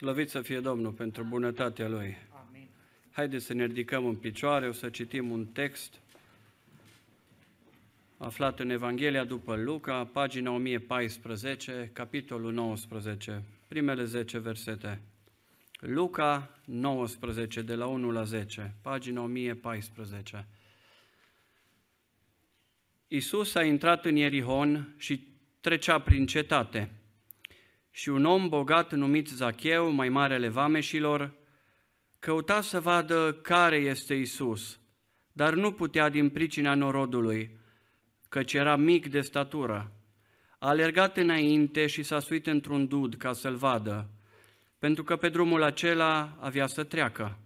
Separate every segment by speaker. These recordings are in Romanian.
Speaker 1: Slăvit să fie Domnul pentru bunătatea Lui.
Speaker 2: Amin.
Speaker 1: Haideți să ne ridicăm în picioare, o să citim un text aflat în Evanghelia după Luca, pagina 1014, capitolul 19, primele 10 versete. Luca 19, de la 1 la 10, pagina 1014. Iisus a intrat în Ierihon și trecea prin cetate. Și un om bogat numit Zacheu, mai marele vameșilor, căuta să vadă care este Isus, dar nu putea din pricina norodului, căci era mic de statură. A alergat înainte și s-a suit într-un dud ca să-l vadă, pentru că pe drumul acela avea să treacă.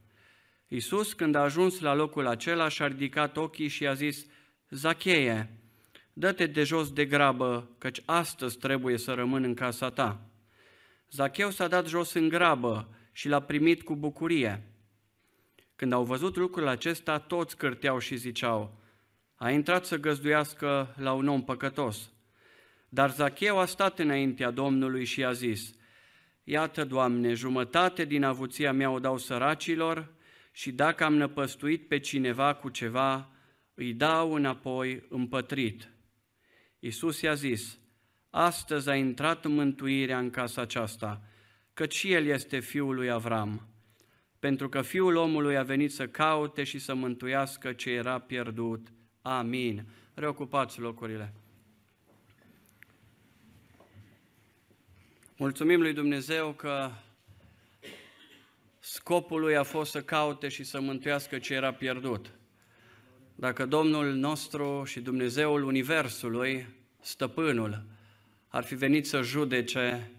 Speaker 1: Isus, când a ajuns la locul acela, și-a ridicat ochii și a zis, Zacheie, dă-te de jos de grabă, căci astăzi trebuie să rămân în casa ta. Zacheu s-a dat jos în grabă și l-a primit cu bucurie. Când au văzut lucrul acesta, toți cârteau și ziceau, a intrat să găzduiască la un om păcătos. Dar Zacheu a stat înaintea Domnului și a zis, Iată, Doamne, jumătate din avuția mea o dau săracilor și dacă am năpăstuit pe cineva cu ceva, îi dau înapoi împătrit. Iisus i-a zis, astăzi a intrat mântuirea în casa aceasta, căci și el este fiul lui Avram, pentru că fiul omului a venit să caute și să mântuiască ce era pierdut. Amin. Reocupați locurile. Mulțumim lui Dumnezeu că scopul lui a fost să caute și să mântuiască ce era pierdut. Dacă Domnul nostru și Dumnezeul Universului, Stăpânul, ar fi venit să judece,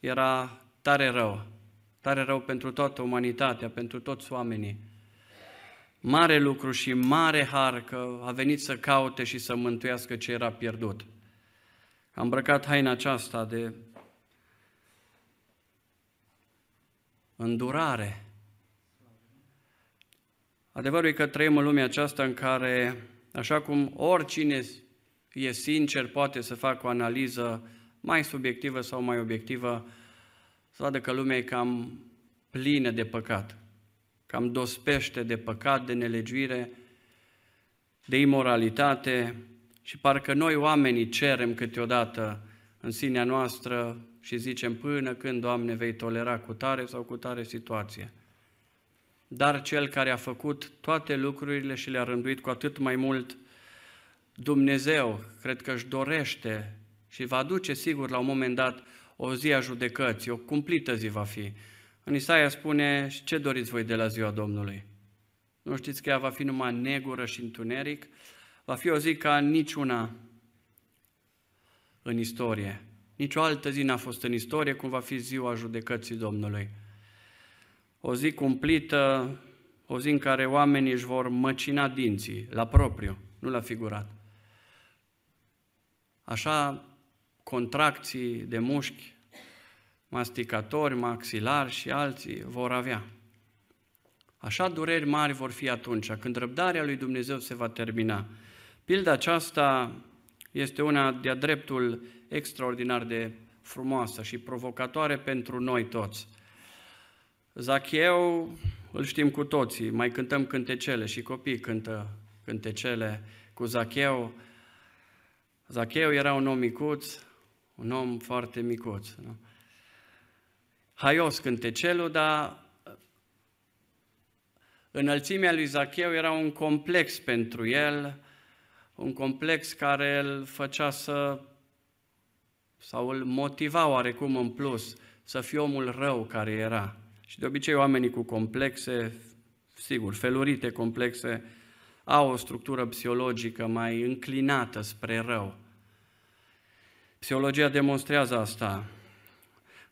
Speaker 1: era tare rău. Tare rău pentru toată umanitatea, pentru toți oamenii. Mare lucru și mare har că a venit să caute și să mântuiască ce era pierdut. Am îmbrăcat haina aceasta de îndurare. Adevărul e că trăim în lumea aceasta în care, așa cum oricine e sincer, poate să facă o analiză mai subiectivă sau mai obiectivă, să vadă că lumea e cam plină de păcat, cam dospește de păcat, de nelegiuire, de imoralitate și parcă noi oamenii cerem câteodată în sinea noastră și zicem până când, Doamne, vei tolera cu tare sau cu tare situație. Dar Cel care a făcut toate lucrurile și le-a rânduit cu atât mai mult Dumnezeu cred că își dorește și va aduce sigur la un moment dat o zi a judecății, o cumplită zi va fi. În Isaia spune, ce doriți voi de la ziua Domnului? Nu știți că ea va fi numai negură și întuneric? Va fi o zi ca niciuna în istorie. Nici o altă zi n-a fost în istorie cum va fi ziua judecății Domnului. O zi cumplită, o zi în care oamenii își vor măcina dinții, la propriu, nu la figurat. Așa, contracții de mușchi, masticatori, maxilari și alții vor avea. Așa dureri mari vor fi atunci, când răbdarea lui Dumnezeu se va termina. Pilda aceasta este una de-a dreptul extraordinar de frumoasă și provocatoare pentru noi toți. Zacheu îl știm cu toții, mai cântăm cântecele și copii cântă cântecele cu Zacheu, Zacheu era un om micuț, un om foarte micuț. Nu? Haios cântecelul, dar înălțimea lui Zacheu era un complex pentru el, un complex care îl făcea să, sau îl motiva oarecum în plus, să fie omul rău care era. Și de obicei oamenii cu complexe, sigur, felurite complexe, au o structură psihologică mai înclinată spre rău. Psihologia demonstrează asta.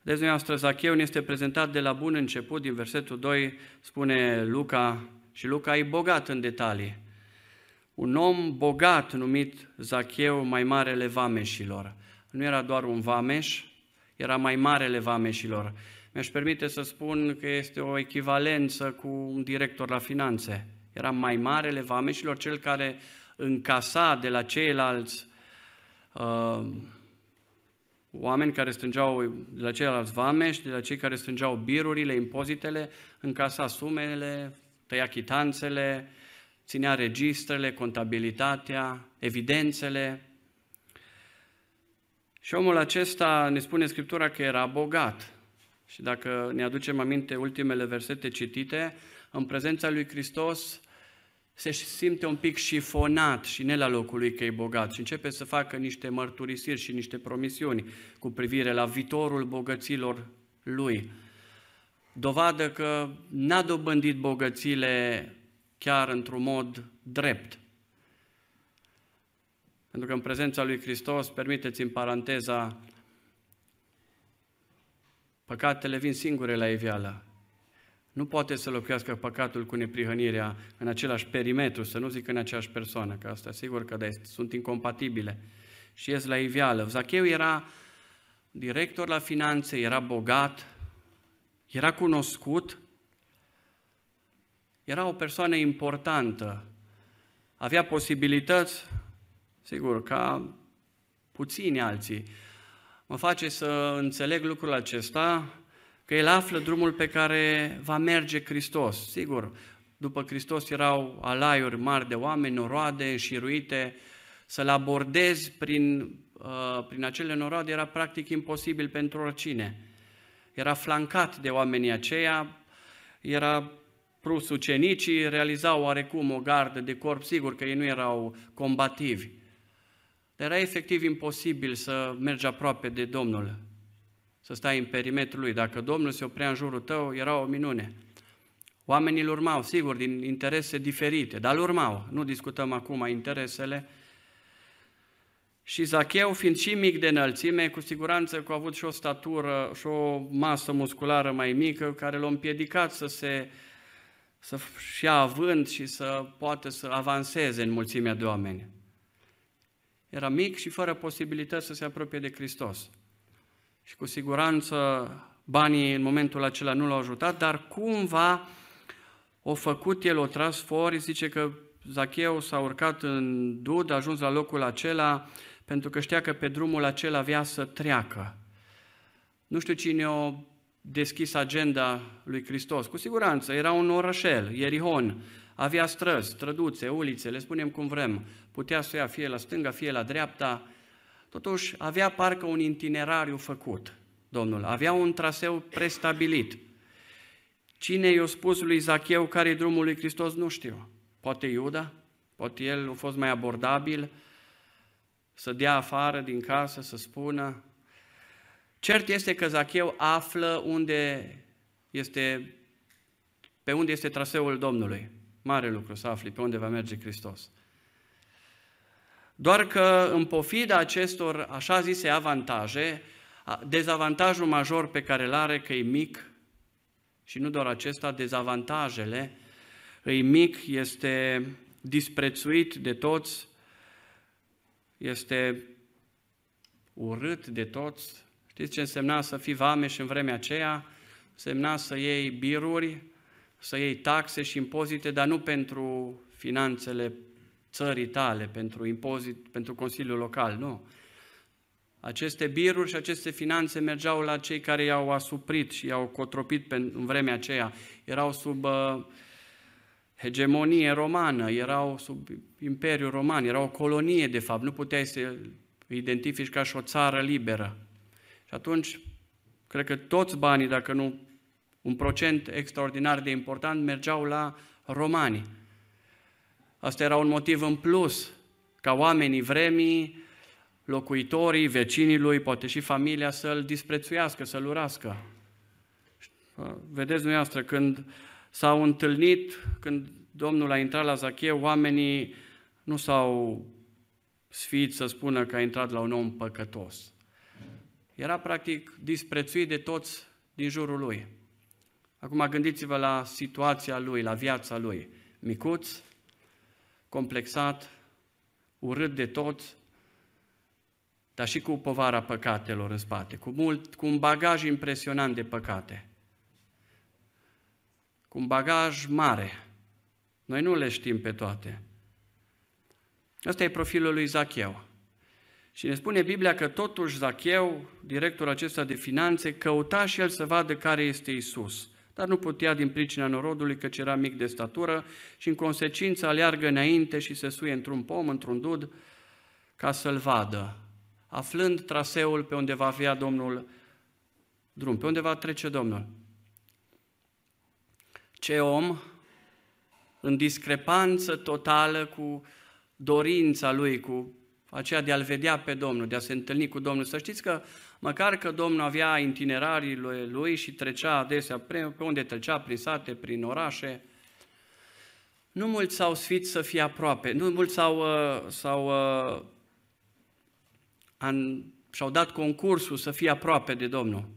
Speaker 1: Deci, dumneavoastră, Zacheu ne este prezentat de la bun început, din versetul 2, spune Luca, și Luca e bogat în detalii. Un om bogat numit Zacheu, mai marele vameșilor. Nu era doar un vameș, era mai marele vameșilor. Mi-aș permite să spun că este o echivalență cu un director la finanțe era mai marele vameșilor, cel care încasa de la ceilalți uh, oameni care strângeau de la ceilalți vameși, de la cei care strângeau birurile, impozitele, încasa sumele, tăia chitanțele, ținea registrele, contabilitatea, evidențele. Și omul acesta ne spune Scriptura că era bogat. Și dacă ne aducem aminte ultimele versete citite, în prezența lui Hristos se simte un pic șifonat și ne la locul lui că e bogat și începe să facă niște mărturisiri și niște promisiuni cu privire la viitorul bogăților lui. Dovadă că n-a dobândit bogățile chiar într-un mod drept. Pentru că în prezența lui Hristos, permiteți în paranteza, păcatele vin singure la iveală. Nu poate să locuiască păcatul cu neprihănirea în același perimetru, să nu zic în aceeași persoană, că asta sigur că da, sunt incompatibile. Și ies la iveală. Zacheu era director la finanțe, era bogat, era cunoscut, era o persoană importantă, avea posibilități, sigur, ca puțini alții. Mă face să înțeleg lucrul acesta, că el află drumul pe care va merge Hristos. Sigur, după Hristos erau alaiuri mari de oameni, noroade, înșiruite, să-l abordezi prin, uh, prin acele noroade era practic imposibil pentru oricine. Era flancat de oamenii aceia, era prus ucenicii, realizau oarecum o gardă de corp, sigur că ei nu erau combativi. Dar era efectiv imposibil să mergi aproape de Domnul să stai în perimetrul lui. Dacă Domnul se oprea în jurul tău, era o minune. Oamenii îl urmau, sigur, din interese diferite, dar îl urmau. Nu discutăm acum interesele. Și Zacheu, fiind și mic de înălțime, cu siguranță că a avut și o statură și o masă musculară mai mică, care l-a împiedicat să se să-și ia avânt și să poată să avanseze în mulțimea de oameni. Era mic și fără posibilități să se apropie de Hristos. Și cu siguranță banii în momentul acela nu l-au ajutat, dar cumva o făcut el, o tras fori, zice că Zacheu s-a urcat în dud, a ajuns la locul acela, pentru că știa că pe drumul acela avea să treacă. Nu știu cine o deschis agenda lui Hristos. Cu siguranță, era un orășel, Ierihon, avea străzi, străduțe, ulițe, le spunem cum vrem. Putea să ia fie la stânga, fie la dreapta, Totuși, avea parcă un itinerariu făcut, Domnul, avea un traseu prestabilit. Cine i-a spus lui Zacheu care e drumul lui Hristos, nu știu. Poate Iuda, poate el a fost mai abordabil, să dea afară din casă, să spună. Cert este că Zacheu află unde este, pe unde este traseul Domnului. Mare lucru să afli pe unde va merge Hristos. Doar că în pofida acestor așa zise avantaje, dezavantajul major pe care îl are că e mic, și nu doar acesta, dezavantajele, e mic, este disprețuit de toți, este urât de toți. Știți ce însemna să fii vameș în vremea aceea? Însemna să iei biruri, să iei taxe și impozite, dar nu pentru finanțele țării tale, pentru impozit, pentru Consiliul Local, nu. Aceste biruri și aceste finanțe mergeau la cei care i-au asuprit și i-au cotropit în vremea aceea. Erau sub uh, hegemonie romană, erau sub Imperiul Roman, erau o colonie de fapt, nu puteai să identifici ca și o țară liberă. Și atunci, cred că toți banii, dacă nu un procent extraordinar de important, mergeau la romani. Asta era un motiv în plus ca oamenii vremii, locuitorii, vecinii lui, poate și familia să-l disprețuiască, să-l urască. Vedeți dumneavoastră, când s-au întâlnit, când Domnul a intrat la Zacheu, oamenii nu s-au sfit să spună că a intrat la un om păcătos. Era practic disprețuit de toți din jurul lui. Acum gândiți-vă la situația lui, la viața lui. Micuț, complexat, urât de toți, dar și cu povara păcatelor în spate, cu, mult, cu un bagaj impresionant de păcate, cu un bagaj mare. Noi nu le știm pe toate. Ăsta e profilul lui Zacheu. Și ne spune Biblia că totuși Zacheu, directorul acesta de finanțe, căuta și el să vadă care este Isus. Dar nu putea din pricina norodului, căci era mic de statură și în consecință aleargă înainte și se suie într-un pom, într-un dud, ca să-l vadă, aflând traseul pe unde va avea Domnul drum, pe unde va trece Domnul. Ce om în discrepanță totală cu dorința lui, cu aceea de a-L vedea pe Domnul, de a se întâlni cu Domnul. Să știți că măcar că Domnul avea itinerariile lui și trecea adesea, pe unde trecea, prin sate, prin orașe, nu mulți s-au sfit să fie aproape, nu mulți s-au, uh, s-au, uh, an, și-au dat concursul să fie aproape de Domnul.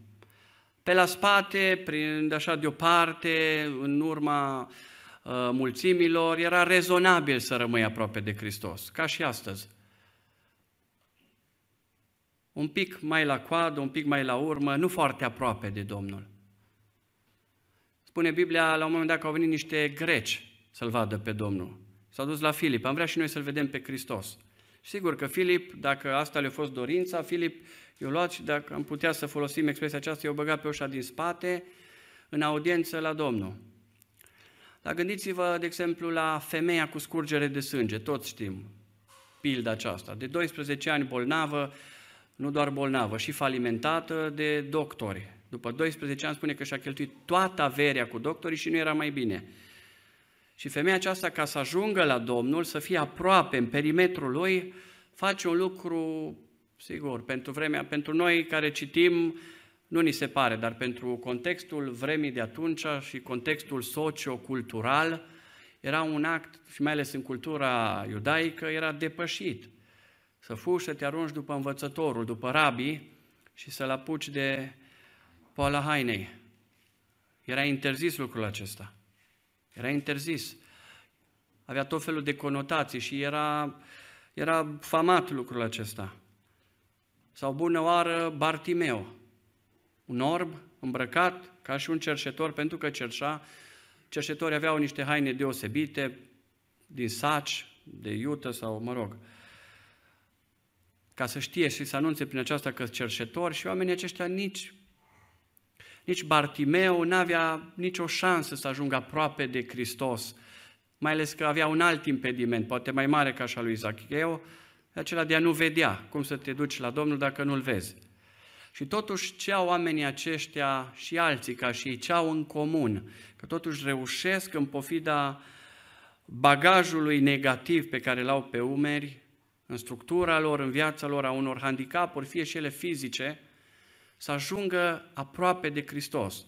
Speaker 1: Pe la spate, prin așa de o parte, în urma uh, mulțimilor, era rezonabil să rămâi aproape de Hristos, ca și astăzi un pic mai la coadă, un pic mai la urmă, nu foarte aproape de Domnul. Spune Biblia, la un moment dat că au venit niște greci să-L vadă pe Domnul. S-au dus la Filip, am vrea și noi să-L vedem pe Hristos. Sigur că Filip, dacă asta le-a fost dorința, Filip i-a luat și dacă am putea să folosim expresia aceasta, i-a băgat pe ușa din spate în audiență la Domnul. Dar gândiți-vă, de exemplu, la femeia cu scurgere de sânge, toți știm pilda aceasta. De 12 ani bolnavă, nu doar bolnavă, și falimentată de doctori. După 12 ani spune că și-a cheltuit toată averea cu doctorii și nu era mai bine. Și femeia aceasta, ca să ajungă la Domnul, să fie aproape în perimetrul lui, face un lucru, sigur, pentru vremea, pentru noi care citim, nu ni se pare, dar pentru contextul vremii de atunci și contextul sociocultural, era un act, și mai ales în cultura iudaică, era depășit să fugi să te arunci după învățătorul, după rabii și să-l apuci de poala hainei. Era interzis lucrul acesta. Era interzis. Avea tot felul de conotații și era, era famat lucrul acesta. Sau bună oară Bartimeo, un orb îmbrăcat ca și un cerșetor, pentru că cerșa. Cerșetorii aveau niște haine deosebite, din saci, de iută sau, mă rog, ca să știe și să anunțe prin aceasta că cerșetori și oamenii aceștia nici, nici Bartimeu n-avea nicio șansă să ajungă aproape de Hristos, mai ales că avea un alt impediment, poate mai mare ca așa lui Zacheu, acela de a nu vedea cum să te duci la Domnul dacă nu-L vezi. Și totuși ce au oamenii aceștia și alții ca și ei, ce au în comun? Că totuși reușesc în pofida bagajului negativ pe care l-au pe umeri în structura lor, în viața lor, a unor handicapuri, fie și ele fizice, să ajungă aproape de Hristos.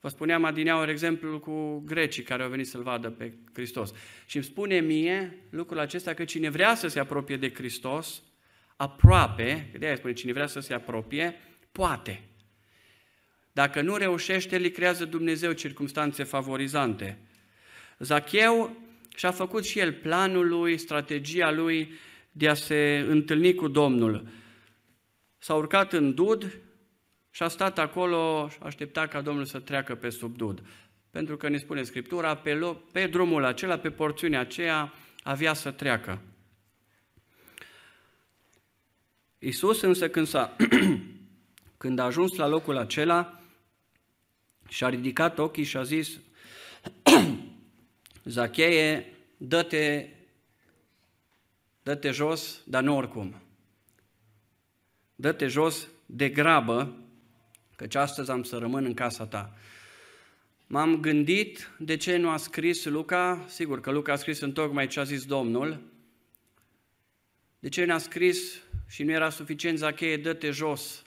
Speaker 1: Vă spuneam adineaur exemplul cu grecii care au venit să-L vadă pe Hristos. Și îmi spune mie lucrul acesta că cine vrea să se apropie de Hristos, aproape, de aia spune cine vrea să se apropie, poate. Dacă nu reușește, îl creează Dumnezeu circumstanțe favorizante. Zacheu și-a făcut și el planul lui, strategia lui, de a se întâlni cu Domnul. S-a urcat în dud și a stat acolo și aștepta ca Domnul să treacă pe sub dud. Pentru că ne spune Scriptura, pe, loc, pe drumul acela, pe porțiunea aceea, avea să treacă. Iisus însă când, s-a, când a ajuns la locul acela și-a ridicat ochii și a zis Zacheie, dă-te dă-te jos, dar nu oricum. Dă-te jos de grabă, căci astăzi am să rămân în casa ta. M-am gândit de ce nu a scris Luca, sigur că Luca a scris în tocmai ce a zis Domnul, de ce ne-a scris și nu era suficient Zacheie, dă-te jos,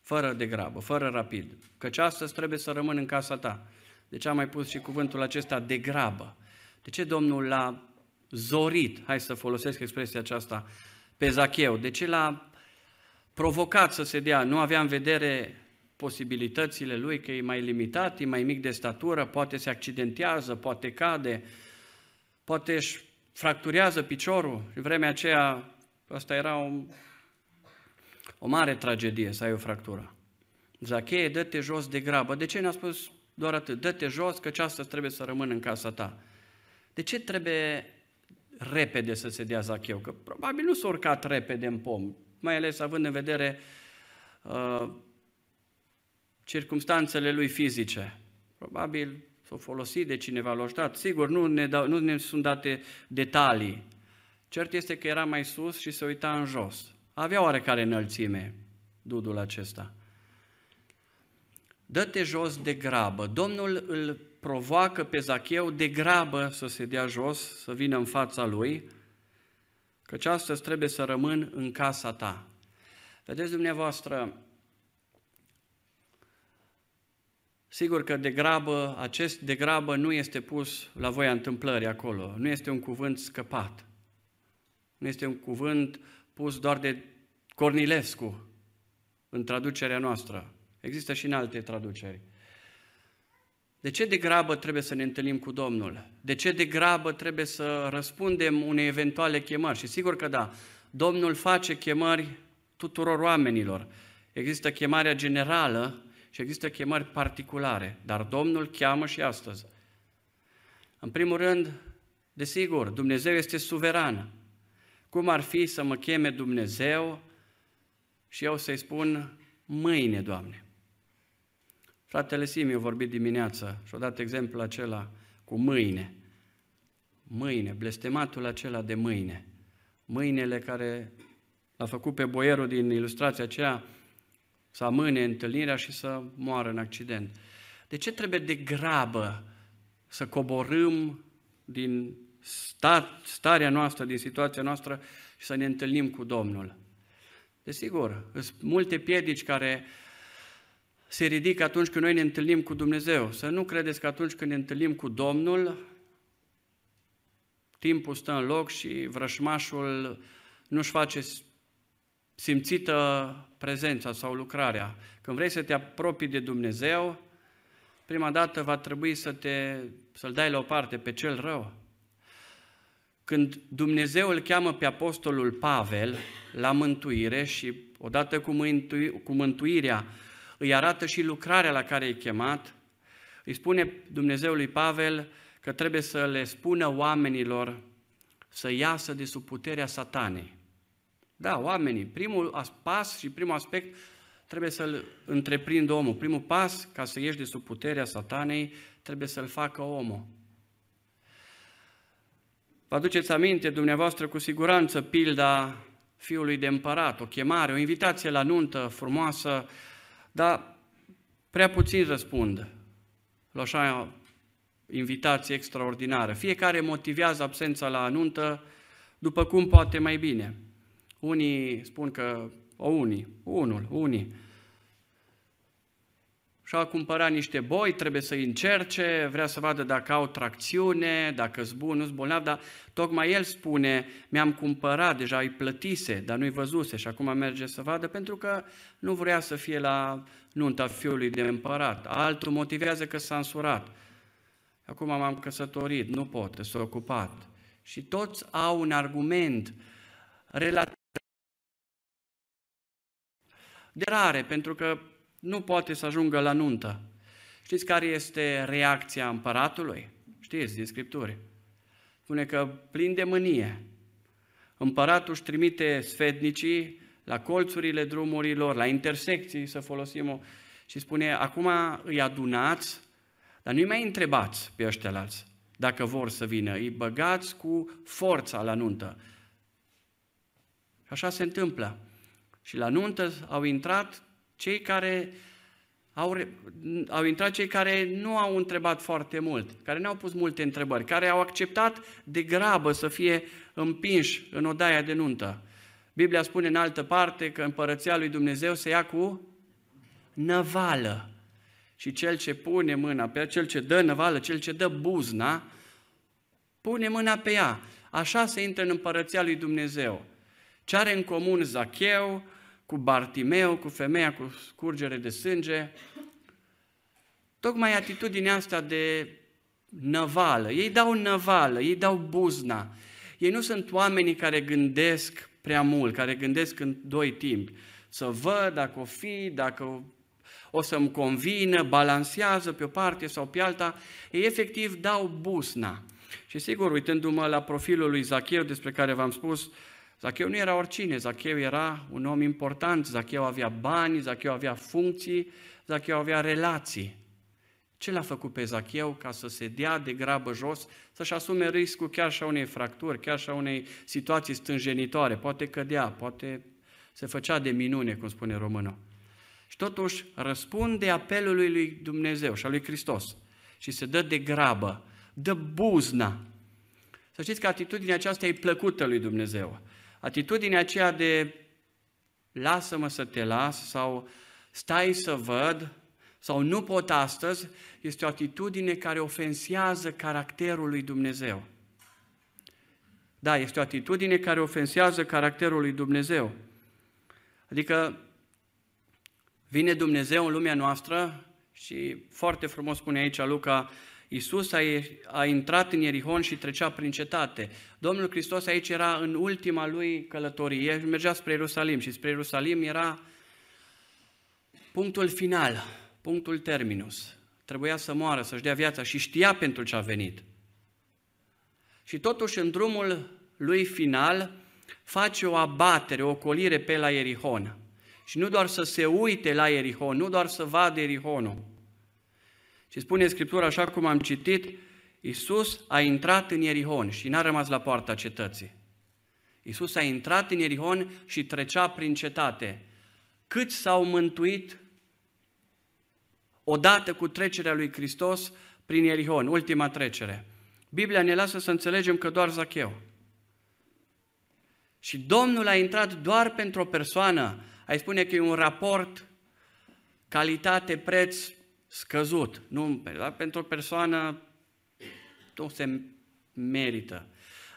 Speaker 1: fără de grabă, fără rapid, căci astăzi trebuie să rămân în casa ta. De ce am mai pus și cuvântul acesta de grabă? De ce Domnul l-a zorit, hai să folosesc expresia aceasta, pe Zacheu. De ce l-a provocat să se dea? Nu avea în vedere posibilitățile lui, că e mai limitat, e mai mic de statură, poate se accidentează, poate cade, poate își fracturează piciorul. În vremea aceea, asta era o, o mare tragedie să ai o fractură. Zacheie, dă-te jos de grabă. De ce ne-a spus doar atât? Dă-te jos, că astăzi trebuie să rămân în casa ta. De ce trebuie repede să se dea Zacheu, că probabil nu s-a urcat repede în pom, mai ales având în vedere uh, circumstanțele lui fizice. Probabil s-a folosit de cineva, l-a ajutat. Sigur, nu ne, dau, nu ne sunt date detalii. Cert este că era mai sus și se uita în jos. Avea oarecare înălțime, dudul acesta. Dă-te jos de grabă. Domnul îl provoacă pe Zacheu de grabă să se dea jos, să vină în fața lui, căci astăzi trebuie să rămân în casa ta. Vedeți dumneavoastră, Sigur că de grabă, acest de grabă nu este pus la voia întâmplării acolo, nu este un cuvânt scăpat. Nu este un cuvânt pus doar de Cornilescu în traducerea noastră. Există și în alte traduceri. De ce de grabă trebuie să ne întâlnim cu Domnul? De ce de grabă trebuie să răspundem unei eventuale chemări? Și sigur că da, Domnul face chemări tuturor oamenilor. Există chemarea generală și există chemări particulare, dar Domnul cheamă și astăzi. În primul rând, desigur, Dumnezeu este suveran. Cum ar fi să mă cheme Dumnezeu și eu să-i spun mâine, Doamne? Fratele Simiu a vorbit dimineața și a dat exemplul acela cu mâine. Mâine, blestematul acela de mâine. Mâinele care l-a făcut pe boierul din ilustrația aceea să amâne întâlnirea și să moară în accident. De ce trebuie de grabă să coborâm din starea noastră, din situația noastră și să ne întâlnim cu Domnul? Desigur, sunt multe piedici care se ridică atunci când noi ne întâlnim cu Dumnezeu. Să nu credeți că atunci când ne întâlnim cu Domnul, timpul stă în loc și vrășmașul nu-și face simțită prezența sau lucrarea. Când vrei să te apropii de Dumnezeu, prima dată va trebui să te, să-l dai la o parte pe cel rău. Când Dumnezeu îl cheamă pe apostolul Pavel la mântuire și odată cu, mântui, cu mântuirea îi arată și lucrarea la care e chemat, îi spune Dumnezeu lui Pavel că trebuie să le spună oamenilor să iasă de sub puterea satanei. Da, oamenii, primul pas și primul aspect trebuie să-l întreprindă omul. Primul pas, ca să ieși de sub puterea satanei, trebuie să-l facă omul. Vă aduceți aminte, dumneavoastră, cu siguranță, pilda fiului de împărat, o chemare, o invitație la nuntă frumoasă, dar prea puțin răspund la așa invitație extraordinară. Fiecare motivează absența la nuntă după cum poate mai bine. Unii spun că, o unii, unul, unii, și-a cumpărat niște boi, trebuie să-i încerce, vrea să vadă dacă au tracțiune, dacă sunt bun, nu sunt bolnav, dar tocmai el spune, mi-am cumpărat, deja îi plătise, dar nu-i văzuse și acum merge să vadă, pentru că nu vrea să fie la nunta fiului de împărat. Altul motivează că s-a însurat. Acum m-am căsătorit, nu pot, sunt ocupat. Și toți au un argument relativ de rare, pentru că nu poate să ajungă la nuntă. Știți care este reacția împăratului? Știți din Scripturi. Spune că plin de mânie. Împăratul își trimite sfednicii la colțurile drumurilor, la intersecții, să folosim o... Și spune, acum îi adunați, dar nu-i mai întrebați pe ăștia dacă vor să vină, îi băgați cu forța la nuntă. Și așa se întâmplă. Și la nuntă au intrat cei care au, au intrat cei care nu au întrebat foarte mult, care nu au pus multe întrebări, care au acceptat de grabă să fie împinși în odaia de nuntă. Biblia spune în altă parte că împărăția lui Dumnezeu se ia cu năvală. Și cel ce pune mâna pe ea, cel ce dă năvală, cel ce dă buzna, pune mâna pe ea. Așa se intră în împărăția lui Dumnezeu. Ce are în comun Zacheu cu Bartimeu, cu femeia cu scurgere de sânge? Tocmai atitudinea asta de năvală. Ei dau năvală, ei dau buzna. Ei nu sunt oamenii care gândesc prea mult, care gândesc în doi timpi. Să văd dacă o fi, dacă o să-mi convină, balansează pe o parte sau pe alta. Ei efectiv dau busna. Și sigur, uitându-mă la profilul lui Zacheu despre care v-am spus, Zacheu nu era oricine, Zacheu era un om important, Zacheu avea bani, Zacheu avea funcții, Zacheu avea relații. Ce l-a făcut pe Zacheu ca să se dea de grabă jos, să-și asume riscul chiar și a unei fracturi, chiar și a unei situații stânjenitoare? Poate cădea, poate se făcea de minune, cum spune românul. Și totuși răspunde apelului lui Dumnezeu și a lui Hristos și se dă de grabă, dă buzna. Să știți că atitudinea aceasta e plăcută lui Dumnezeu. Atitudinea aceea de lasă-mă să te las sau stai să văd sau nu pot astăzi, este o atitudine care ofensează caracterul lui Dumnezeu. Da, este o atitudine care ofensează caracterul lui Dumnezeu. Adică vine Dumnezeu în lumea noastră și foarte frumos spune aici Luca, Iisus a, a intrat în Ierihon și trecea prin cetate. Domnul Hristos aici era în ultima lui călătorie, mergea spre Ierusalim și spre Ierusalim era punctul final, punctul terminus. Trebuia să moară, să-și dea viața și știa pentru ce a venit. Și totuși în drumul lui final face o abatere, o ocolire pe la Ierihon. Și nu doar să se uite la Ierihon, nu doar să vadă Ierihonul. Și spune Scriptura, așa cum am citit, Iisus a intrat în Ierihon și n-a rămas la poarta cetății. Iisus a intrat în Ierihon și trecea prin cetate. Cât s-au mântuit odată cu trecerea lui Hristos prin Ierihon, ultima trecere. Biblia ne lasă să înțelegem că doar Zacheu. Și Domnul a intrat doar pentru o persoană. Ai spune că e un raport calitate-preț scăzut. Nu, da? pentru o persoană nu se merită.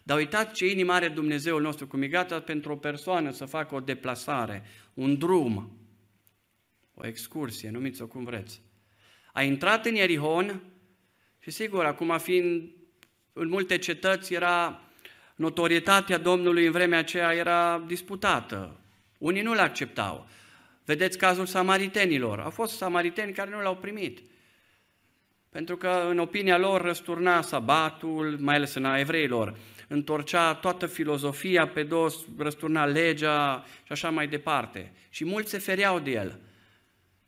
Speaker 1: Dar uitați ce inimă are Dumnezeul nostru, cum e gata pentru o persoană să facă o deplasare, un drum, o excursie, numiți-o cum vreți. A intrat în Ierihon și sigur, acum fiind în multe cetăți era notorietatea Domnului în vremea aceea era disputată. Unii nu l acceptau. Vedeți cazul samaritenilor. Au fost samariteni care nu l-au primit. Pentru că, în opinia lor, răsturna sabatul, mai ales în a evreilor, întorcea toată filozofia pe dos, răsturna legea și așa mai departe. Și mulți se fereau de el.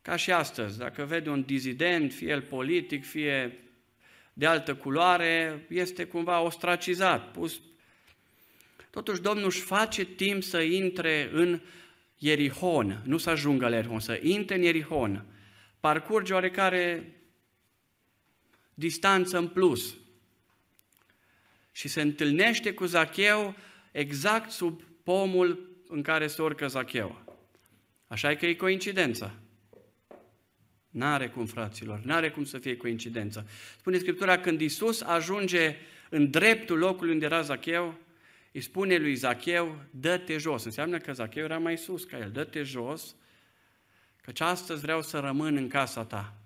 Speaker 1: Ca și astăzi, dacă vede un dizident, fie el politic, fie de altă culoare, este cumva ostracizat, pus. Totuși, Domnul își face timp să intre în Ierihon, nu să ajungă la Ierihon, să intre în Ierihon, parcurge oarecare distanță în plus și se întâlnește cu Zacheu exact sub pomul în care se urcă Zacheu. Așa e că e coincidență. N-are cum, fraților, n-are cum să fie coincidență. Spune Scriptura, când Isus ajunge în dreptul locului unde era Zacheu, îi spune lui Zacheu, dă-te jos. Înseamnă că Zacheu era mai sus ca el, dă-te jos, căci astăzi vreau să rămân în casa ta.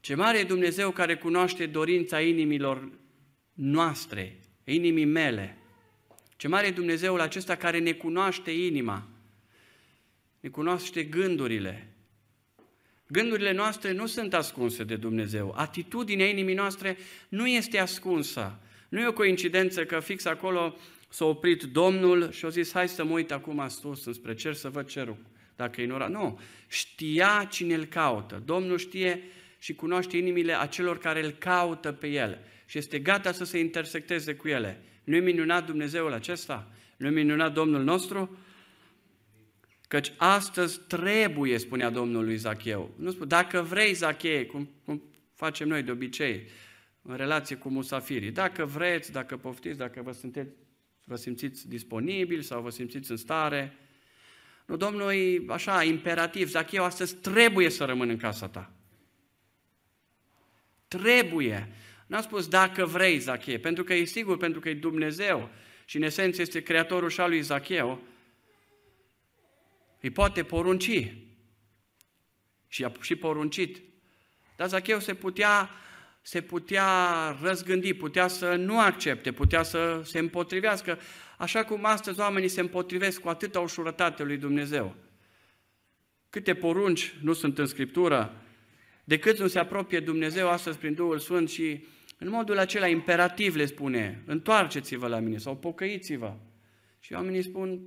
Speaker 1: Ce mare e Dumnezeu care cunoaște dorința inimilor noastre, inimii mele. Ce mare e Dumnezeul acesta care ne cunoaște inima, ne cunoaște gândurile. Gândurile noastre nu sunt ascunse de Dumnezeu. Atitudinea inimii noastre nu este ascunsă. Nu e o coincidență că fix acolo s-a oprit Domnul și a zis, hai să mă uit acum sus înspre cer să văd cerul, dacă e nora. Nu, știa cine îl caută. Domnul știe și cunoaște inimile acelor care îl caută pe el și este gata să se intersecteze cu ele. Nu-i minunat Dumnezeul acesta? Nu-i minunat Domnul nostru? Căci astăzi trebuie, spunea Domnul lui Zacheu. Nu spune, dacă vrei, Zacheu, cum, cum facem noi de obicei, în relație cu musafirii. Dacă vreți, dacă poftiți, dacă vă, sunteți, vă simțiți disponibili sau vă simțiți în stare. Nu, Domnul e așa, imperativ. Zacheu astăzi trebuie să rămân în casa ta. Trebuie. N-a spus dacă vrei, Zacheu, pentru că e sigur, pentru că e Dumnezeu și în esență este creatorul și al lui Zacheu, îi poate porunci. Și a și poruncit. Dar Zacheu se putea se putea răzgândi, putea să nu accepte, putea să se împotrivească, așa cum astăzi oamenii se împotrivesc cu atâta ușurătate lui Dumnezeu. Câte porunci nu sunt în Scriptură, de cât nu se apropie Dumnezeu astăzi prin Duhul Sfânt și În modul acela imperativ le spune, întoarceți-vă la mine sau pocăiți-vă. Și oamenii spun,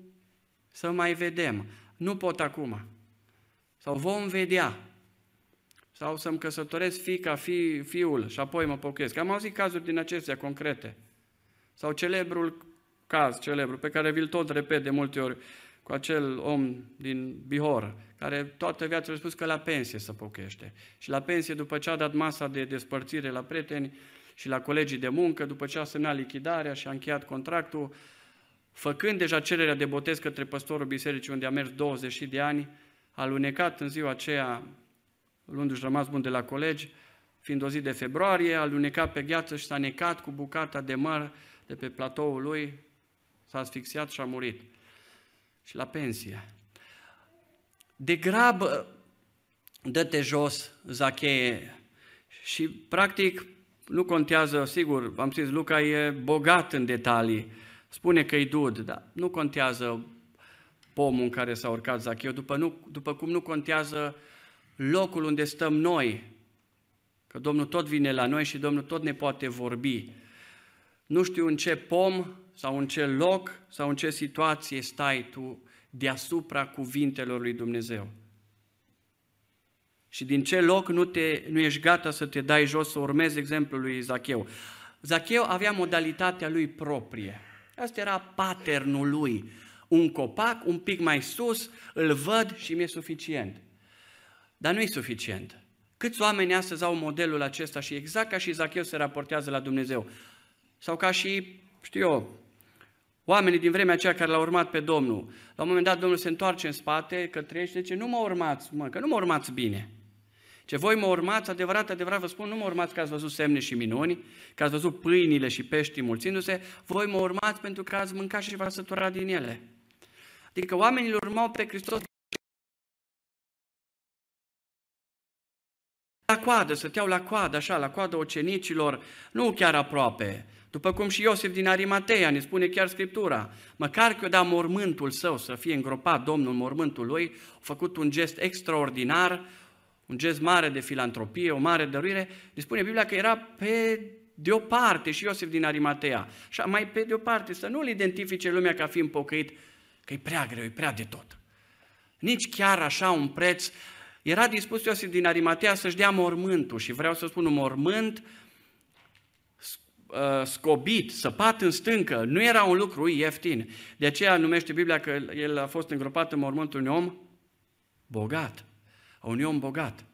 Speaker 1: să mai vedem. Nu pot acum. Sau vom vedea. Sau să-mi căsătoresc fica, fi, fiul și apoi mă pocăiesc. Am auzit cazuri din acestea concrete. Sau celebrul caz, celebru, pe care vi-l tot repet de multe ori, cu acel om din Bihor, care toată viața a spus că la pensie să pocăiește. Și la pensie, după ce a dat masa de despărțire la prieteni și la colegii de muncă, după ce a semnat lichidarea și a încheiat contractul, făcând deja cererea de botez către păstorul bisericii unde a mers 20 de ani, a lunecat în ziua aceea, luându-și rămas bun de la colegi, fiind o zi de februarie, a lunecat pe gheață și s-a necat cu bucata de măr de pe platoul lui, s-a asfixiat și a murit. Și la pensie. De grabă dă-te jos, Zacheie, și practic nu contează, sigur, am zis, Luca e bogat în detalii, spune că e dud, dar nu contează pomul în care s-a urcat Zacheu, după, nu, după cum nu contează locul unde stăm noi, că Domnul tot vine la noi și Domnul tot ne poate vorbi. Nu știu în ce pom sau în ce loc sau în ce situație stai tu deasupra cuvintelor lui Dumnezeu. Și din ce loc nu, te, nu ești gata să te dai jos, să urmezi exemplul lui Zacheu. Zacheu avea modalitatea lui proprie. Asta era paternul lui. Un copac, un pic mai sus, îl văd și mi-e suficient. Dar nu e suficient. Câți oameni astăzi au modelul acesta și exact ca și Zacheu se raportează la Dumnezeu? Sau ca și, știu eu, oamenii din vremea aceea care l-au urmat pe Domnul. La un moment dat Domnul se întoarce în spate către ei și zice, nu mă urmați, mă, că nu mă urmați bine. Ce voi mă urmați, adevărat, adevărat vă spun, nu mă urmați că ați văzut semne și minuni, că ați văzut pâinile și peștii mulțindu-se, voi mă urmați pentru că ați mâncat și v-ați săturat din ele. Adică oamenii îl urmau pe Hristos la coadă, stăteau la coadă, așa, la coadă ocenicilor, nu chiar aproape, după cum și Iosif din Arimateia ne spune chiar Scriptura, măcar că da mormântul său să fie îngropat Domnul în mormântul lui, a făcut un gest extraordinar, un gest mare de filantropie, o mare dăruire, ne spune Biblia că era pe de o parte și Iosif din Arimatea. Și mai pe de o parte, să nu-l identifice lumea ca fiind pocăit, că e prea greu, e prea de tot. Nici chiar așa un preț. Era dispus Iosif din Arimatea să-și dea mormântul și vreau să spun un mormânt uh, scobit, săpat în stâncă, nu era un lucru ieftin. De aceea numește Biblia că el a fost îngropat în mormântul unui om bogat a unui om bogat.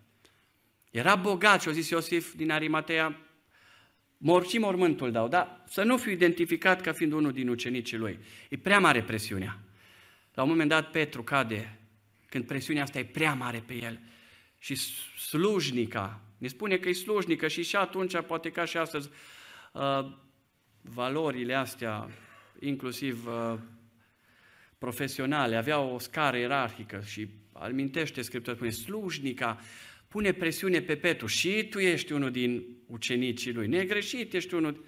Speaker 1: Era bogat și a zis Iosif din Arimatea, mor și mormântul dau, dar să nu fiu identificat ca fiind unul din ucenicii lui. E prea mare presiunea. La un moment dat Petru cade, când presiunea asta e prea mare pe el. Și slujnica, ne spune că e slujnică și și atunci, poate ca și astăzi, uh, valorile astea, inclusiv uh, profesionale, aveau o scară ierarhică și almintește Scriptura, spune, slujnica pune presiune pe Petru și tu ești unul din ucenicii lui, negreșit ești unul.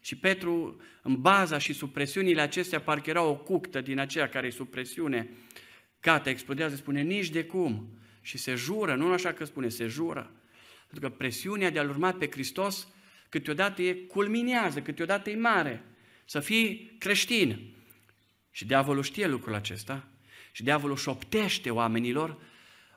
Speaker 1: Și Petru, în baza și sub presiunile acestea, parcă era o cuctă din aceea care e sub presiune, gata, explodează, spune, nici de cum. Și se jură, nu așa că spune, se jură. Pentru că presiunea de a-L urma pe Hristos câteodată e culminează, câteodată e mare. Să fii creștin. Și diavolul știe lucrul acesta și diavolul șoptește oamenilor,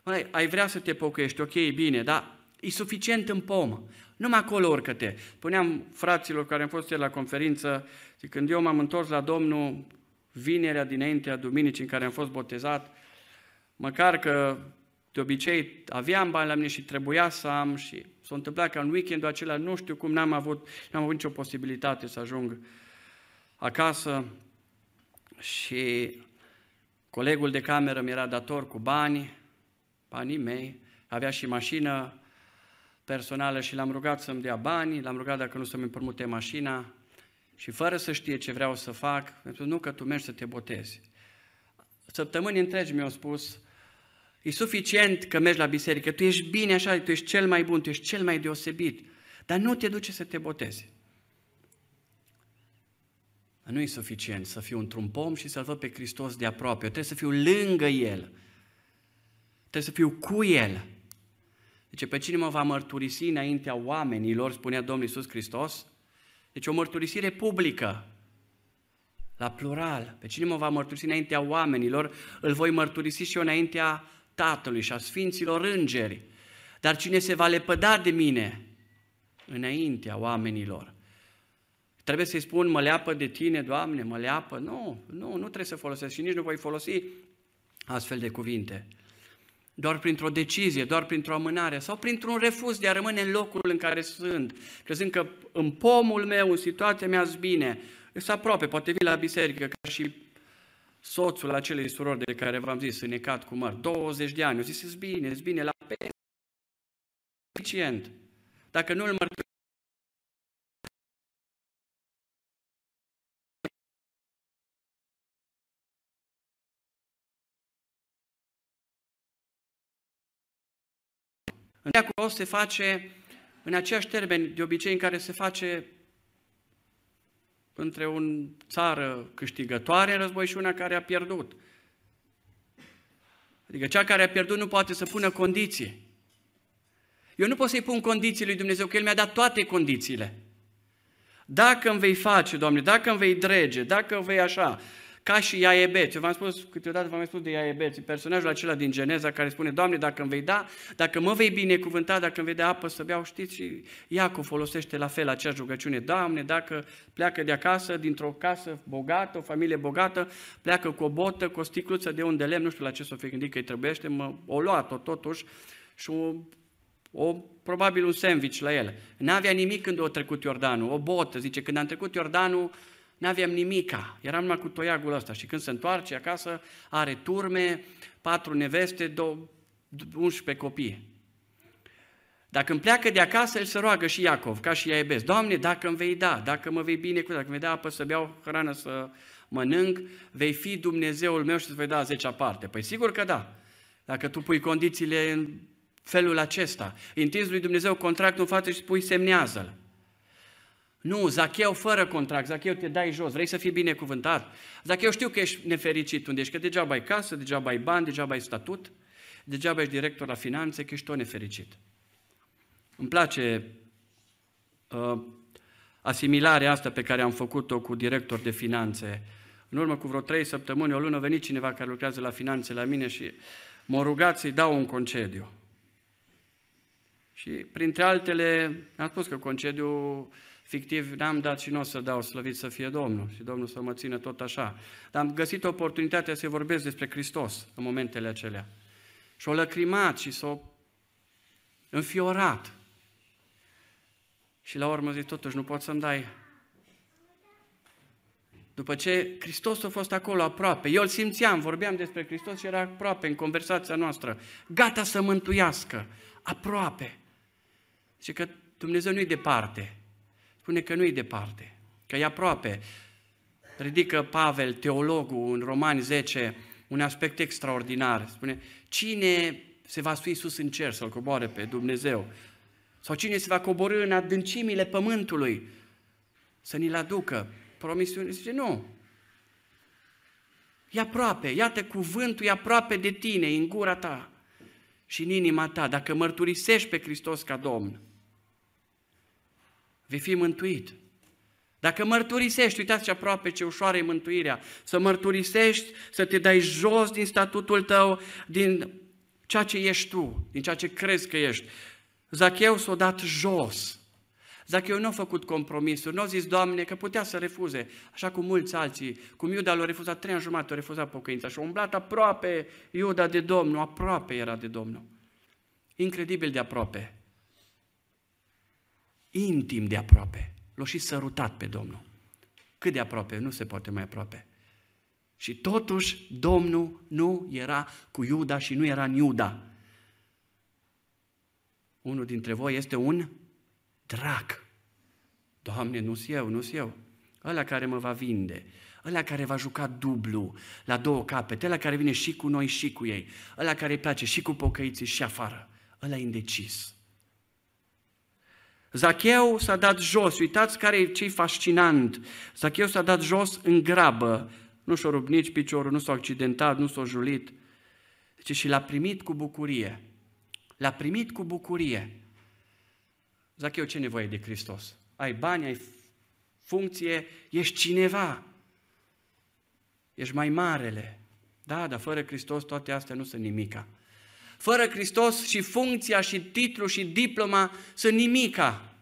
Speaker 1: mai, ai vrea să te pocăiești, ok, bine, dar e suficient în pom. Numai acolo urcă-te. Puneam fraților care am fost la conferință, zic, când eu m-am întors la Domnul vinerea dinaintea duminicii în care am fost botezat, măcar că de obicei aveam bani la mine și trebuia să am și s-a întâmplat că în weekendul acela nu știu cum n-am avut, n-am avut nicio posibilitate să ajung acasă și Colegul de cameră mi era dator cu bani, banii mei, avea și mașină personală și l-am rugat să-mi dea bani, l-am rugat dacă nu să-mi împrumute mașina și fără să știe ce vreau să fac, pentru nu că tu mergi să te botezi. Săptămâni întregi mi-au spus, e suficient că mergi la biserică, tu ești bine așa, tu ești cel mai bun, tu ești cel mai deosebit, dar nu te duce să te botezi. Nu e suficient să fiu într-un pom și să-L văd pe Hristos de aproape. Eu trebuie să fiu lângă El. Trebuie să fiu cu El. Deci pe cine mă va mărturisi înaintea oamenilor, spunea Domnul Iisus Hristos? Deci o mărturisire publică, la plural. Pe cine mă va mărturisi înaintea oamenilor, îl voi mărturisi și eu înaintea Tatălui și a Sfinților Îngeri. Dar cine se va lepăda de mine înaintea oamenilor, Trebuie să-i spun, mă leapă de tine, Doamne, mă leapă. Nu, nu, nu trebuie să folosesc și nici nu voi folosi astfel de cuvinte. Doar printr-o decizie, doar printr-o amânare sau printr-un refuz de a rămâne în locul în care sunt, crezând că în pomul meu, în situația mea, bine, să aproape, poate vii la biserică ca și soțul acelei surori de care v-am zis, înecat cu măr, 20 de ani, eu zis, bine, bine, la pe suficient. Dacă nu îl mărturisești, În se face în aceiași termeni de obicei în care se face între o țară câștigătoare în război și una care a pierdut. Adică cea care a pierdut nu poate să pună condiții. Eu nu pot să-i pun condiții lui Dumnezeu, că El mi-a dat toate condițiile. Dacă îmi vei face, Doamne, dacă îmi vei drege, dacă îmi vei așa, ca și Iaebeț. Eu v-am spus, câteodată v-am spus de Iaebeț, personajul acela din Geneza care spune, Doamne, dacă îmi vei da, dacă mă vei binecuvânta, dacă îmi vei da apă să beau, știți, și Iacov folosește la fel acea rugăciune. Doamne, dacă pleacă de acasă, dintr-o casă bogată, o familie bogată, pleacă cu o botă, cu o sticluță de unde lemn, nu știu la ce s-o fi gândit că îi trebuiește, mă, o luat-o totuși și o, o, probabil un sandwich la el. N-avea nimic când o trecut Iordanul, o botă, zice, când am trecut Iordanul, n-aveam nimica, eram numai cu toiagul ăsta și când se întoarce acasă, are turme, patru neveste, două, 11 copii. Dacă îmi pleacă de acasă, el se roagă și Iacov, ca și Iaebes. Doamne, dacă îmi vei da, dacă mă vei bine, dacă îmi vei da apă să beau hrană să mănânc, vei fi Dumnezeul meu și îți vei da zecea parte. Păi sigur că da. Dacă tu pui condițiile în felul acesta, întinzi lui Dumnezeu contractul în față și spui semnează-l. Nu, Zacheu fără contract, Zacheu te dai jos, vrei să fii binecuvântat. Zacheu știu că ești nefericit unde ești, că degeaba ai casă, degeaba ai bani, degeaba ai statut, degeaba ești director la finanțe, că ești tot nefericit. Îmi place uh, asimilarea asta pe care am făcut-o cu director de finanțe. În urmă cu vreo trei săptămâni, o lună, a venit cineva care lucrează la finanțe la mine și m-a rugat să-i dau un concediu. Și printre altele, am spus că concediu fictiv n-am dat și nu o să dau, slăvit să fie Domnul și Domnul să mă țină tot așa. Dar am găsit oportunitatea să vorbesc despre Hristos în momentele acelea. Și o lăcrimat și s-o înfiorat. Și la urmă zic, totuși nu pot să-mi dai. După ce Hristos a fost acolo aproape, eu îl simțeam, vorbeam despre Hristos și era aproape în conversația noastră, gata să mântuiască, aproape. Și că Dumnezeu nu-i departe, spune că nu-i departe, că e aproape. Ridică Pavel, teologul, în Romani 10, un aspect extraordinar. Spune, cine se va sui sus în cer să-L coboare pe Dumnezeu? Sau cine se va coborâ în adâncimile pământului să ni-l aducă? Promisiune, zice, nu. E aproape, iată cuvântul e aproape de tine, în gura ta și în inima ta, dacă mărturisești pe Hristos ca Domn vei fi mântuit. Dacă mărturisești, uitați ce aproape ce ușoară e mântuirea, să mărturisești, să te dai jos din statutul tău, din ceea ce ești tu, din ceea ce crezi că ești. Zacheu s-a dat jos. Zacheu nu a făcut compromisuri, nu a zis, Doamne, că putea să refuze, așa cum mulți alții, cum Iuda l-a refuzat trei ani jumate, a refuzat pocăința și a umblat aproape Iuda de Domnul, aproape era de Domnul. Incredibil de aproape intim de aproape. L-a și sărutat pe Domnul. Cât de aproape? Nu se poate mai aproape. Și totuși Domnul nu era cu Iuda și nu era în Iuda. Unul dintre voi este un drac. Doamne, nu-s eu, nu-s eu. Ăla care mă va vinde, ăla care va juca dublu la două capete, ăla care vine și cu noi și cu ei, ăla care îi place și cu pocăiții și afară, ăla e indecis. Zacheu s-a dat jos, uitați care e ce fascinant. Zacheu s-a dat jos în grabă, nu și-a rupt nici piciorul, nu s-a accidentat, nu s-a julit. Deci și l-a primit cu bucurie. L-a primit cu bucurie. Zacheu, ce nevoie de Hristos? Ai bani, ai funcție, ești cineva. Ești mai marele. Da, dar fără Hristos toate astea nu sunt nimica. Fără Hristos și funcția și titlul și diploma sunt nimica.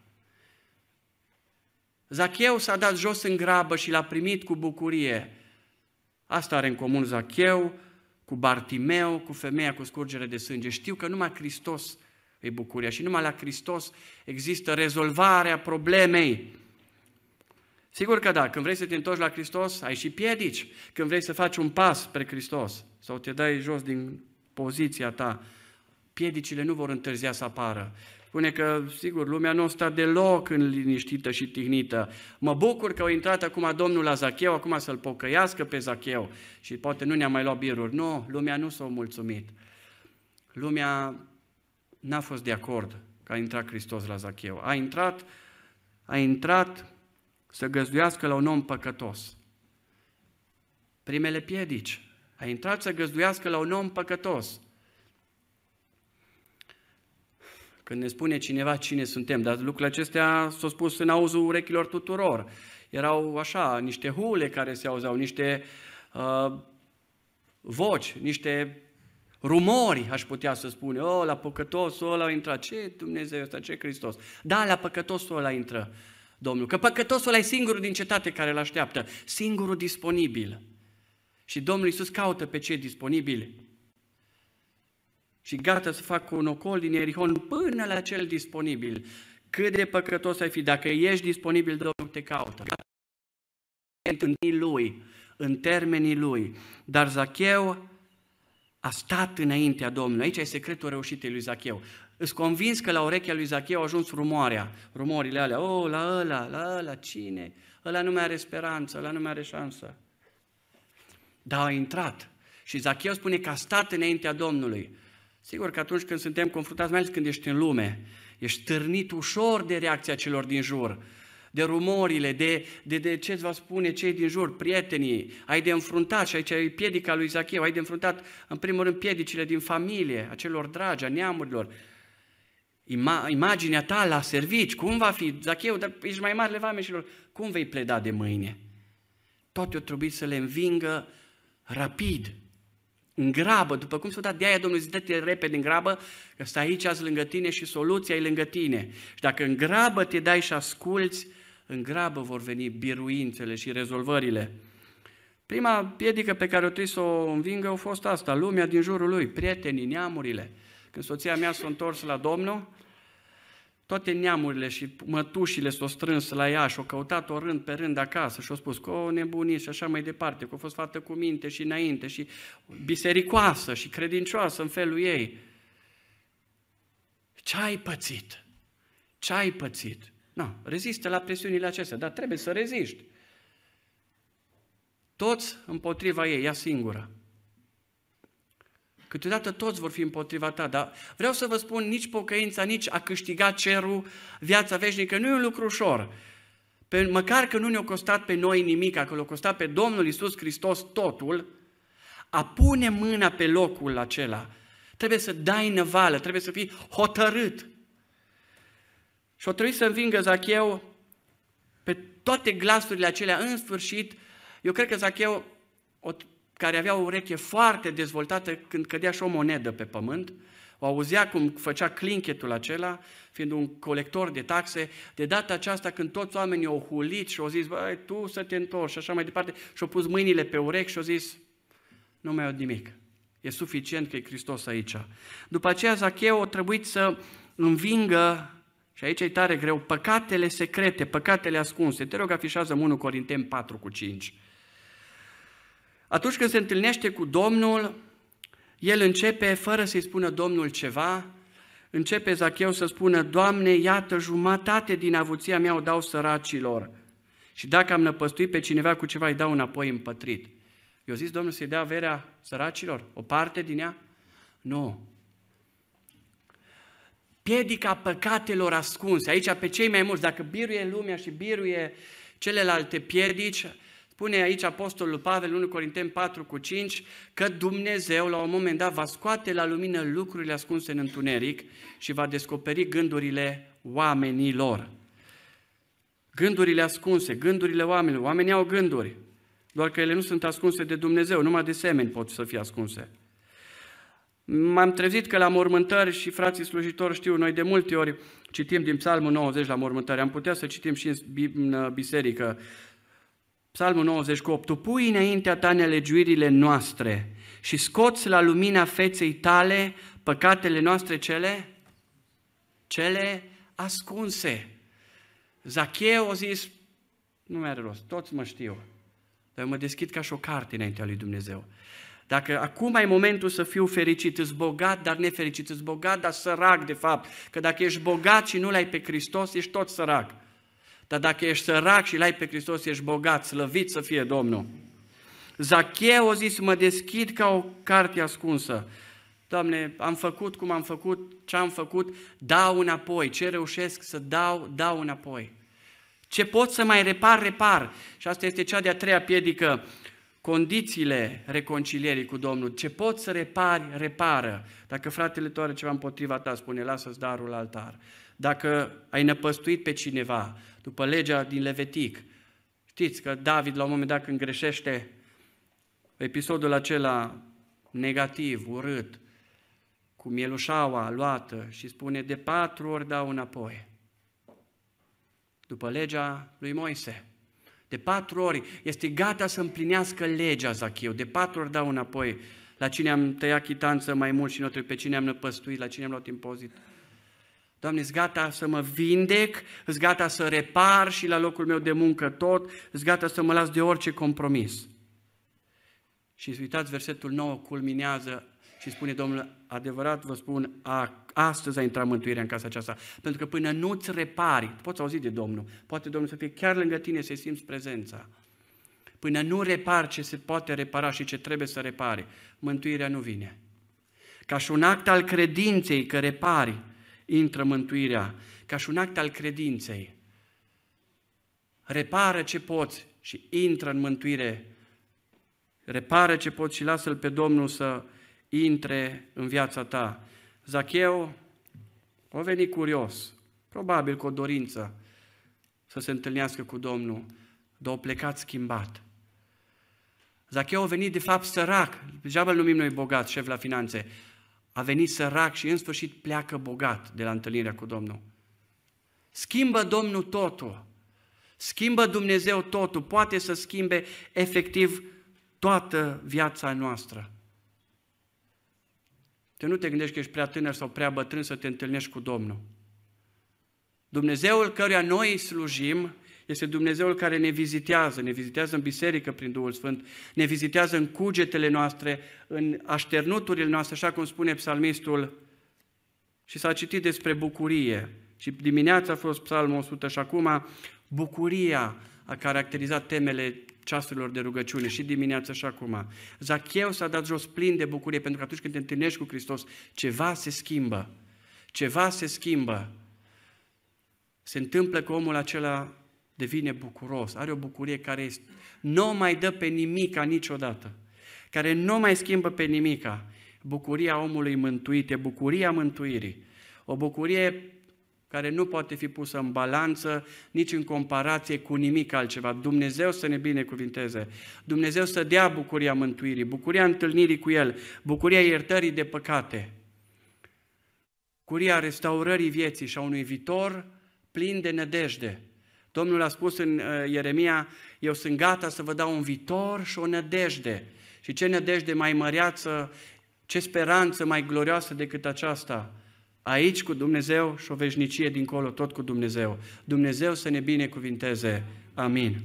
Speaker 1: Zacheu s-a dat jos în grabă și l-a primit cu bucurie. Asta are în comun Zacheu cu Bartimeu, cu femeia cu scurgere de sânge. Știu că numai Hristos e bucuria și numai la Hristos există rezolvarea problemei. Sigur că da, când vrei să te întorci la Hristos, ai și piedici. Când vrei să faci un pas spre Hristos sau te dai jos din poziția ta, piedicile nu vor întârzia să apară. Spune că, sigur, lumea nu stă deloc în liniștită și tihnită. Mă bucur că a intrat acum Domnul la Zacheu, acum să-l pocăiască pe Zacheu și poate nu ne-a mai luat biruri. Nu, lumea nu s-a mulțumit. Lumea n-a fost de acord că a intrat Hristos la Zacheu. A intrat, a intrat să găzduiască la un om păcătos. Primele piedici. A intrat să găzduiască la un om păcătos. Când ne spune cineva cine suntem, dar lucrurile acestea s-au spus în auzul urechilor tuturor. Erau așa, niște hule care se auzeau, niște uh, voci, niște rumori, aș putea să spune, oh, la păcătosul ăla a intrat, ce Dumnezeu ăsta, ce Hristos? Da, la păcătosul ăla intră Domnul, că păcătosul ăla e singurul din cetate care îl așteaptă, singurul disponibil. Și Domnul Iisus caută pe cei disponibili și gata să facă un ocol din Erihon până la cel disponibil. Cât de păcătos ai fi, dacă ești disponibil, Domnul te caută. În lui, în termenii lui. Dar Zacheu a stat înaintea Domnului. Aici e secretul reușitei lui Zacheu. Îți convins că la urechea lui Zacheu a ajuns rumoarea, rumorile alea. Oh, la ăla, la ăla, cine? Ăla nu mai are speranță, ăla nu mai are șansă. Dar a intrat. Și Zacheu spune că a stat înaintea Domnului. Sigur că atunci când suntem confruntați, mai ales când ești în lume, ești târnit ușor de reacția celor din jur, de rumorile, de, de, de ce îți va spune cei din jur, prietenii, ai de înfruntat, și aici e piedica lui Zacheu, ai de înfruntat în primul rând piedicile din familie, a celor dragi, a neamurilor, Ima, imaginea ta la servici, cum va fi, Zacheu, dar ești mai mare vameșilor, cum vei pleda de mâine? Toate o trebuie să le învingă rapid, în grabă, după cum s-a dat de aia Domnul zice, dă repede în grabă, că stai aici azi lângă tine și soluția e lângă tine. Și dacă în grabă te dai și asculți, în grabă vor veni biruințele și rezolvările. Prima piedică pe care o trebuie să o învingă a fost asta, lumea din jurul lui, prietenii, neamurile. Când soția mea s-a întors la Domnul, toate neamurile și mătușile s-au strâns la ea și au căutat o rând pe rând acasă și au spus că o nebunit și așa mai departe, că a fost fată cu minte și înainte și bisericoasă și credincioasă în felul ei. Ce ai pățit? Ce ai pățit? Nu, rezistă la presiunile acestea, dar trebuie să reziști. Toți împotriva ei, ea singură. Câteodată toți vor fi împotriva ta, dar vreau să vă spun, nici pocăința, nici a câștiga cerul, viața veșnică, nu e un lucru ușor. Pe, măcar că nu ne-a costat pe noi nimic, că l-a costat pe Domnul Isus Hristos totul, a pune mâna pe locul acela, trebuie să dai năvală, trebuie să fii hotărât. Și o trebuie să învingă Zacheu pe toate glasurile acelea, în sfârșit, eu cred că Zacheu o care avea o ureche foarte dezvoltată când cădea și o monedă pe pământ, o auzea cum făcea clinchetul acela, fiind un colector de taxe, de data aceasta când toți oamenii au hulit și au zis, băi, tu să te întorci și așa mai departe, și au pus mâinile pe urechi și au zis, nu mai au nimic, e suficient că e Hristos aici. După aceea Zacheu a trebuit să învingă, și aici e tare greu, păcatele secrete, păcatele ascunse. Te rog, afișează 1 Corinteni 4 cu 5. Atunci când se întâlnește cu Domnul, el începe, fără să-i spună Domnul ceva, începe Zacheu să spună, Doamne, iată, jumătate din avuția mea o dau săracilor. Și dacă am năpăstuit pe cineva cu ceva, îi dau înapoi împătrit. Eu zis Domnul să-i dea averea săracilor? O parte din ea? Nu. Piedica păcatelor ascunse. Aici pe cei mai mulți, dacă biruie lumea și biruie celelalte piedici, Spune aici Apostolul Pavel, 1 Corinteni 4 cu 5, că Dumnezeu la un moment dat va scoate la lumină lucrurile ascunse în întuneric și va descoperi gândurile oamenilor. Gândurile ascunse, gândurile oamenilor. Oamenii au gânduri, doar că ele nu sunt ascunse de Dumnezeu, numai de semeni pot să fie ascunse. M-am trezit că la mormântări și frații slujitori știu, noi de multe ori citim din Psalmul 90 la mormântări, am putea să citim și în biserică. Psalmul 98, Tu pui înaintea ta nelegiuirile noastre și scoți la lumina feței tale păcatele noastre cele, cele ascunse. Zacheu a zis, nu mai are rost, toți mă știu, dar eu mă deschid ca și o carte înaintea lui Dumnezeu. Dacă acum ai momentul să fiu fericit, îți bogat, dar nefericit, îți bogat, dar sărac de fapt. Că dacă ești bogat și nu l-ai pe Hristos, ești tot sărac. Dar dacă ești sărac și l-ai pe Hristos, ești bogat, slăvit să fie Domnul. Zacheu a zis, mă deschid ca o carte ascunsă. Doamne, am făcut cum am făcut, ce am făcut, dau înapoi. Ce reușesc să dau, dau înapoi. Ce pot să mai repar, repar. Și asta este cea de-a treia piedică condițiile reconcilierii cu Domnul. Ce poți să repari, repară. Dacă fratele tău are ceva împotriva ta, spune, lasă-ți darul la altar. Dacă ai năpăstuit pe cineva, după legea din Levitic, știți că David, la un moment dat, când greșește, episodul acela negativ, urât, cu mielușaua luată și spune, de patru ori dau înapoi. După legea lui Moise. De patru ori este gata să împlinească legea Zacheu. De patru ori dau înapoi la cine am tăiat chitanță mai mult și nu pe cine am năpăstuit, la cine am luat impozit. Doamne, îți gata să mă vindec, îți gata să repar și la locul meu de muncă tot, îți gata să mă las de orice compromis. Și uitați, versetul 9 culminează și spune Domnul, adevărat vă spun, a, astăzi a intrat mântuirea în casa aceasta. Pentru că până nu-ți repari, poți auzi de Domnul, poate Domnul să fie chiar lângă tine, să simți prezența. Până nu repari ce se poate repara și ce trebuie să repare, mântuirea nu vine. Ca și un act al credinței că repari, intră mântuirea. Ca și un act al credinței. Repară ce poți și intră în mântuire. Repară ce poți și lasă-L pe Domnul să intre în viața ta. Zacheu a venit curios, probabil cu o dorință să se întâlnească cu Domnul, dar a plecat schimbat. Zacheu a venit de fapt sărac, degeaba îl numim noi bogat, șef la finanțe, a venit sărac și în sfârșit pleacă bogat de la întâlnirea cu Domnul. Schimbă Domnul totul. Schimbă Dumnezeu totul. Poate să schimbe efectiv toată viața noastră. Tu nu te gândești că ești prea tânăr sau prea bătrân să te întâlnești cu Domnul. Dumnezeul căruia noi îi slujim este Dumnezeul care ne vizitează, ne vizitează în biserică prin Duhul Sfânt, ne vizitează în cugetele noastre, în așternuturile noastre, așa cum spune psalmistul. Și s-a citit despre bucurie. Și dimineața a fost psalmul 100 și acum bucuria a caracterizat temele ceasurilor de rugăciune și dimineața și acum. Zacheu s-a dat jos plin de bucurie pentru că atunci când te întâlnești cu Hristos, ceva se schimbă. Ceva se schimbă. Se întâmplă că omul acela devine bucuros, are o bucurie care nu mai dă pe nimica niciodată, care nu mai schimbă pe nimica. Bucuria omului mântuit e bucuria mântuirii. O bucurie care nu poate fi pusă în balanță, nici în comparație cu nimic altceva. Dumnezeu să ne binecuvinteze. Dumnezeu să dea bucuria mântuirii, bucuria întâlnirii cu El, bucuria iertării de păcate, bucuria restaurării vieții și a unui viitor plin de nădejde. Domnul a spus în uh, Ieremia, eu sunt gata să vă dau un viitor și o nădejde. Și ce nădejde mai măreață, ce speranță mai glorioasă decât aceasta? Aici cu Dumnezeu și o veșnicie dincolo, tot cu Dumnezeu. Dumnezeu să ne binecuvinteze. Amin.